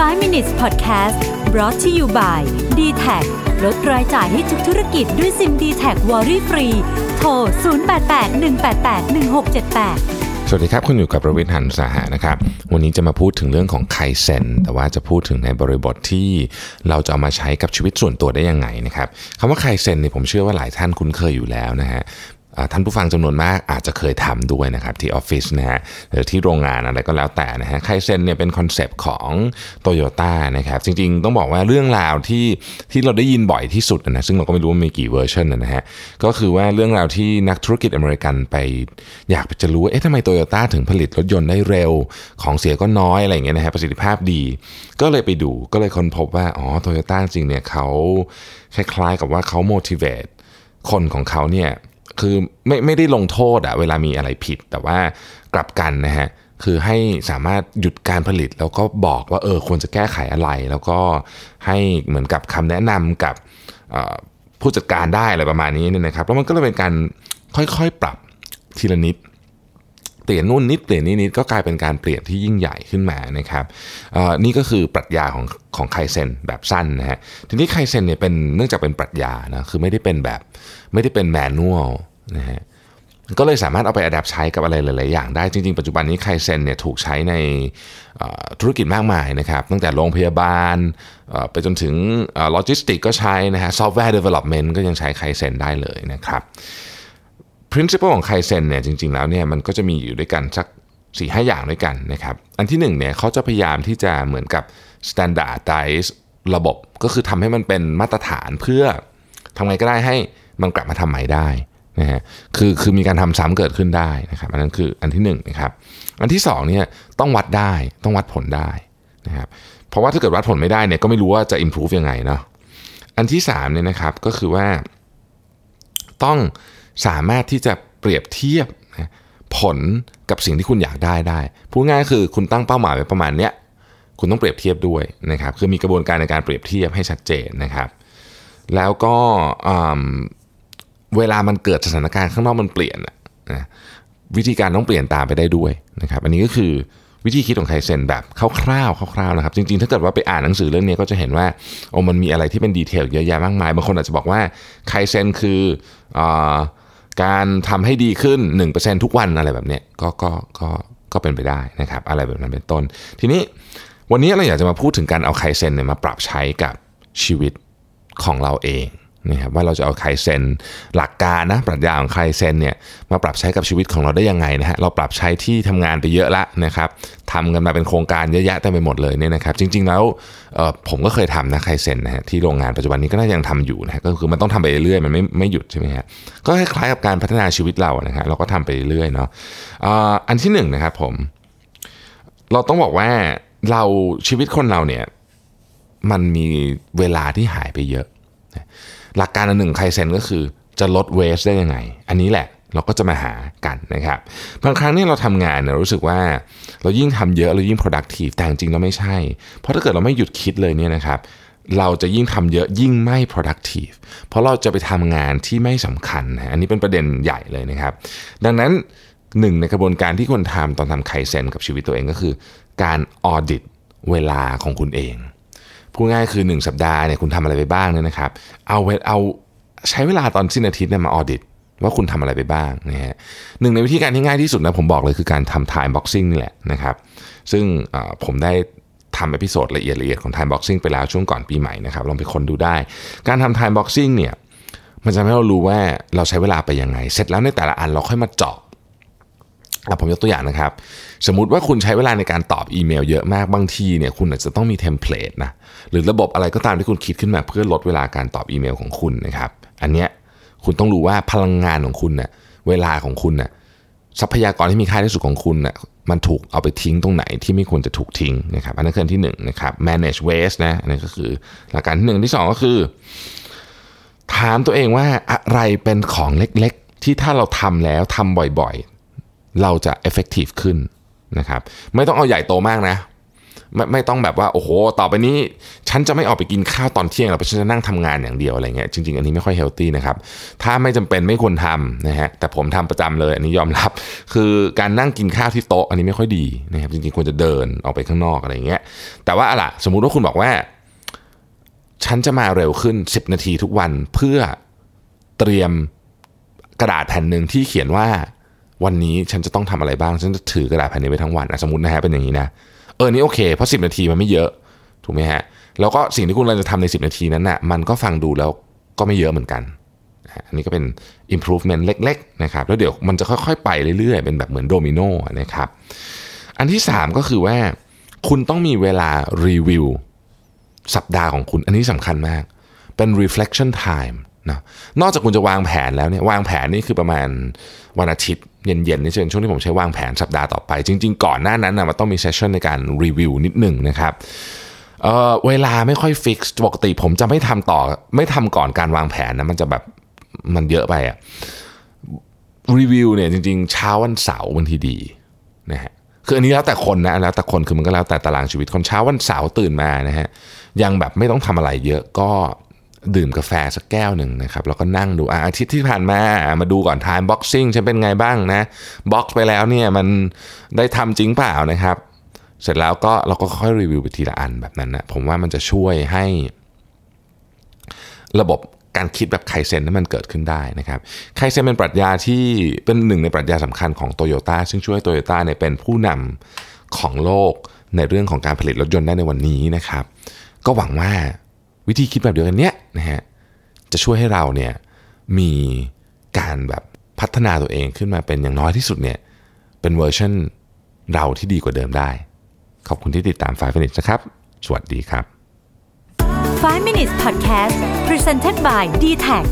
5 minutes podcast brought to you by d t a c ลดรายจ่ายให้ทุกธุรกิจด้วยซิม d t แทวอรี่ฟรีโทร 0881881678 สวัสดีครับ คุณอยู่กับประวิทย์หันสาหานะครับ วันนี้จะมาพูดถึงเรื่องของไคเซนแต่ว่าจะพูดถึงในบริบทที่เราจะเอามาใช้กับชีวิตส่วนตัวได้ยังไงนะครับคำว่าไคเซนเนี่ยผมเชื่อว่าหลายท่านคุ้นเคยอยู่แล้วนะฮะ ท่านผู้ฟังจำนวนมากอาจจะเคยทำด้วยนะครับที่ออฟฟิศนะฮะหรือที่โรงงานอะไรก็แล้วแต่นะฮะไคเซนเนี่ยเป็น concept ของโตโยต้านะครับจริงๆ ต้องบอกว่าเรื่องราวที่ที่เราได้ยินบ่อยที่สุดนะซึ่งเราก็ไม่รู้ว่ามีกี่เวอร์ชันนะฮะก็คือว่าเรื่องราวที่นักธุรกิจอเมริกันไป อยากจะรู้ว่าเอ๊ะทำไมโตโยต้าถึงผลิตรถยนต์ได้เร็ว ของเสียก็น้อยอะไรอย่างเงี้ยนะฮะประสิทธิภาพดี ก็เลยไปดูก็เลยค้นพบว่าอ๋อโตโยต้าจริงเนี่ยเขาคล้ายๆกับว่าเขา motivate คนของเขาเนี่ย คือไม่ไม่ได้ลงโทษอะเวลามีอะไรผิด แต่ว่ากลับกันนะฮะคือให้สามารถหยุดการผลิต แล้วก็บอกว่าเออควรจะแก้ไขอะไร แล้วก็ให้เหมือนกับคำแนะนำกับผู้จัดการได้อะไรประมาณนี้เนี่ยนะครับแล้วมันก็เลยเป็นการค่อยๆปรับทีละนิด ปลี่ยนนู่นนิดเปลี่ยนนี่นิดก็กลายเป็นการเปลี่ยนที่ยิ่งใหญ่ขึ้นมานะครับอ่อนี่ก็คือปรัชญาของของไคเซนแบบสั้นนะฮะทีนี้ไคเซนเนี่ยเป็นเนื่องจากเป็นปรัชญานะคือไม่ได้เป็นแบบไม่ได้เป็น manual นะฮะก็เลยสามารถเอาไป adapt ใช้กับอะไรหลาย ๆ อย่างได้จริง ๆ ปัจจุบันนี้ไคเซนเนี่ยถูกใช้ในธุรกิจมากมายนะครับตั้งแต่โรงพยาบาลไปจนถึงโลจิสติกก็ใช้นะฮะ software development ก็ยังใช้ไคเซนได้เลยนะครับ principle ของไคเซนเนี่ยจริงๆแล้วเนี่ยมันก็จะมีอยู่ด้วยกันสัก 4-5 อย่างด้วยกันนะครับ อันที่หนึ่งเนี่ยเขาจะพยายามที่จะเหมือนกับ standardize ระบบก็คือทำให้มันเป็นมาตรฐานเพื่อทำไงก็ได้ให้มันกลับมาทำใหม่ได้นะฮะคือคือมีการทำซ้ำเกิดขึ้นได้นะครับอันนั้นคืออันที่หนึ่งนะครับอันที่สองเนี่ยต้องวัดได้ต้องวัดผลได้นะครับเพราะว่าถ้าเกิดวัดผลไม่ได้เนี่ยก็ไม่รู้ว่าจะ improve ยังไงเนาะอันที่สามเนี่ยนะครับก็คือว่าต้อง สามารถที่จะเปรียบเทียบนะผลกับสิ่งที่คุณอยากได้ได้ พูดง่ายคือคุณตั้งเป้าหมายไว้ประมาณเนี้ยคุณต้องเปรียบเทียบด้วยนะครับคือมีกระบวนการในการเปรียบเทียบให้ชัดเจนนะครับ แล้วก็อืมเวลามันเกิดสถานการณ์ข้างนอกมันเปลี่ยนนะวิธีการต้องเปลี่ยนตามไปได้ด้วยนะครับอันนี้ก็คือวิธีคิดของไคเซนแบบคร่าวๆคร่าวๆนะครับจริงๆ ถ้าเกิดว่าไปอ่านหนังสือเรื่องนี้ก็จะเห็นว่าโอ้มันมีอะไรที่เป็นดีเทลเยอะแยะมากมาย บางคนอาจจะบอกว่าไคเซนคืออา การทำให้ดีขึ้น 1%ทุกวันอะไรแบบเนี้ยก็ก็ก็ก็เป็นไปได้นะครับอะไรแบบนั้นเป็นต้น ทีนี้วันนี้เราอยากจะมาพูดถึงการเอาไคเซนเนี่ยมาปรับใช้กับชีวิตของเราเอง นะครับว่าเราจะเอาไคเซนหลักการนะปรัชญาของไคเซนเนี่ยมาปรับใช้กับชีวิตของเราได้ยังไงนะฮะเราปรับใช้ที่ทำงานไปเยอะละนะครับทำกันมาเป็นโครงการเยอะแยะเต็มไปหมดเลยเนี่ยนะครับจริง ๆ แล้วผมก็เคยทำนะไคเซนนะฮะที่โรงงานปัจจุบันนี้ก็น่ายังทำอยู่นะฮะก็คือมันต้องทำไปเรื่อยๆมันไม่ไม่หยุดใช่ไหมฮะก็คล้ายๆกับการพัฒนาชีวิตเรานะฮะเราก็ทำไปเรื่อยเนาะอันที่หนึ่งนะครับผมเราต้องบอกว่าเราชีวิตคนเราเนี่ยมันมีเวลาที่หายไปเยอะ หลักการอันหนึ่งไคเซนก็คือจะลดเวสได้ยังไง อันนี้แหละเราก็จะมาหากันนะครับ บางครั้งเนี่ยเราทำงานเนี่ยรู้สึกว่าเรายิ่งทำเยอะเรายิ่ง productive แต่จริงเราไม่ใช่ เพราะถ้าเกิดเราไม่หยุดคิดเลยเนี่ยนะครับ เราจะยิ่งทำเยอะยิ่งไม่ productive เพราะเราจะไปทำงานที่ไม่สำคัญนะอันนี้เป็นประเด็นใหญ่เลยนะครับ ดังนั้นหนึ่งในกระบวนการที่คนทำตอนทำไคเซนกับชีวิตตัวเองก็คือ การออดิตเวลาของคุณเอง พูดง่ายคือ 1 สัปดาห์เนี่ยคุณทำอะไรไปบ้างเนี่ยนะครับ เอาเวเอาใช้เวลาตอนสิ้นอาทิตย์เนี่ยมาออดิตว่าคุณทำอะไรไปบ้างนะฮะหนึ่งในวิธีการที่ง่ายที่สุดนะผมบอกเลยคือการทำ time boxing นี่แหละนะครับ ซึ่งผมได้ทำ episode ละเอียดละเอียดของ time boxing ไปแล้วช่วงก่อนปีใหม่นะครับลองไปค้นดูได้ การทำ time boxing เนี่ยมันจะให้เรารู้ว่าเราใช้เวลาไปยังไง เสร็จแล้วในแต่ละอันเราค่อยมาเจาะ ผมยกตัวอย่างนะครับ สมมุติว่าคุณใช้เวลาในการตอบอีเมลเยอะมากบางทีเนี่ยคุณอาจจะต้องมี template นะหรือระบบอะไรก็ตามที่คุณคิดขึ้นมาเพื่อลดเวลาการตอบอีเมลของคุณนะครับ อันเนี้ยคุณต้องรู้ว่าพลังงานของคุณเน่ยเวลาของคุณเน่ยทรัพยากรที่มีค่าที่สุดของคุณน่ะมันถูกเอาไปทิ้งตรงไหนที่ไม่ควรจะถูกทิ้งนะครับ อันนั้นคืออันที่หนึ่งนะครับ manage waste นะอันนี้ก็คือหลักการที่หนึ่งที่สองก็คือ ถามตัวเองว่าอะไรเป็นของเล็กๆ ที่ถ้าเราทำแล้วทำบ่อยๆ เราจะ effective ขึ้นนะครับไม่ต้องเอาใหญ่โตมากนะ ไม่ไม่ต้องแบบว่าโอ้โห ต่อไปนี้ ฉันจะไม่ออกไปกินข้าวตอนเที่ยงแล้วฉันจะนั่งทำงานอย่างเดียวอะไรเงี้ยจริงๆ อันนี้ไม่ค่อยเฮลตี้นะครับ ถ้าไม่จำเป็นไม่ควรทำนะฮะแต่ผมทำประจำเลยอันนี้ยอมรับ คือการนั่งกินข้าวที่โต๊ะอันนี้ไม่ค่อยดีนะครับจริงๆควรจะเดินออกไปข้างนอกอะไรเงี้ยแต่ว่าอะล่ะสมมุติว่าคุณบอกว่า ฉันจะมาเร็วขึ้น 10 นาทีทุกวันเพื่อเตรียมกระดาษแผ่นหนึ่งที่เขียนว่า วันนี้ฉันจะต้องทำอะไรบ้าง ฉันจะถือกระดาษแผ่นนี้ไปทั้งวันสมมตินะฮะเป็นอย่างนี้นะ เออนี่โอเคเพราะ10นาทีมันไม่เยอะถูกไหมฮะแล้วก็สิ่งที่คุณกำลังจะทำใน 10 นาทีนั้นนะ่ะมันก็ฟังดูแล้วก็ไม่เยอะเหมือนกันอันนี้ก็เป็น improvement เล็กๆนะครับแล้วเดี๋ยวมันจะค่อยๆ ไปเรื่อยๆ เป็นแบบเหมือนโดมิโนนะครับอันที่ 3 ก็คือว่า คุณต้องมีเวลารีวิวสัปดาห์ของคุณ อันนี้สำคัญมาก เป็น reflection time นะนอกจากคุณจะวางแผนแล้วเนี่ยวางแผนนี่คือประมาณวันอาทิตย์ เย็นๆนี่เป็นช่วงที่ผมใช้วางแผนสัปดาห์ต่อไป จริง ๆ ก่อนหน้านั้นนะมันต้องมีเซสชันในการรีวิวนิดหนึ่งนะครับเเวลาไม่ค่อยฟิกซ์ปกติผมจะไม่ทำต่อไม่ทำก่อนการวางแผนนะมันจะแบบมันเยอะไปอะรีวิวเนี่ยจริงๆ เช้าวันเสาร์บางทีดีนะฮะคืออันนี้แล้วแต่คนนะแล้วแต่คนคือมันก็แล้วแต่ตารางชีวิตคนเช้าวันเสาร์ตื่นมานะฮะยังแบบไม่ต้องทำอะไรเยอะก็ ดื่มกาแฟสักแก้วหนึ่งนะครับแล้วก็นั่งดูอาทิตย์ที่ผ่านมามาดูก่อน time boxing ฉันเป็นไงบ้างนะbox ไปแล้วเนี่ยมันได้ทำจริงเปล่านะครับ เสร็จแล้วก็เราก็ค่อยรีวิวไปทีละอันแบบนั้นนะผมว่ามันจะช่วยให้ ระบบการคิดแบบไคเซนนั้นมันเกิดขึ้นได้นะครับไคเซนเป็นปรัชญาที่เป็นหนึ่งในปรัชญาสำคัญของโตโยต้าซึ่งช่วยโตโยต้าเนี่ยเป็นผู้นำของโลกในเรื่องของการผลิตรถยนต์ได้ในวันนี้นะครับ ก็หวังว่า วิธีคิดแบบเดียวกันเนี้ยนะฮะจะช่วยให้เราเนี่ยมีการแบบพัฒนาตัวเองขึ้นมาเป็นอย่างน้อยที่สุดเนี่ยเป็นเวอร์ชันเราที่ดีกว่าเดิมได้ ขอบคุณที่ติดตาม 5 minutes นะครับ สวัสดีครับ 5 minutes podcast presented by d t a c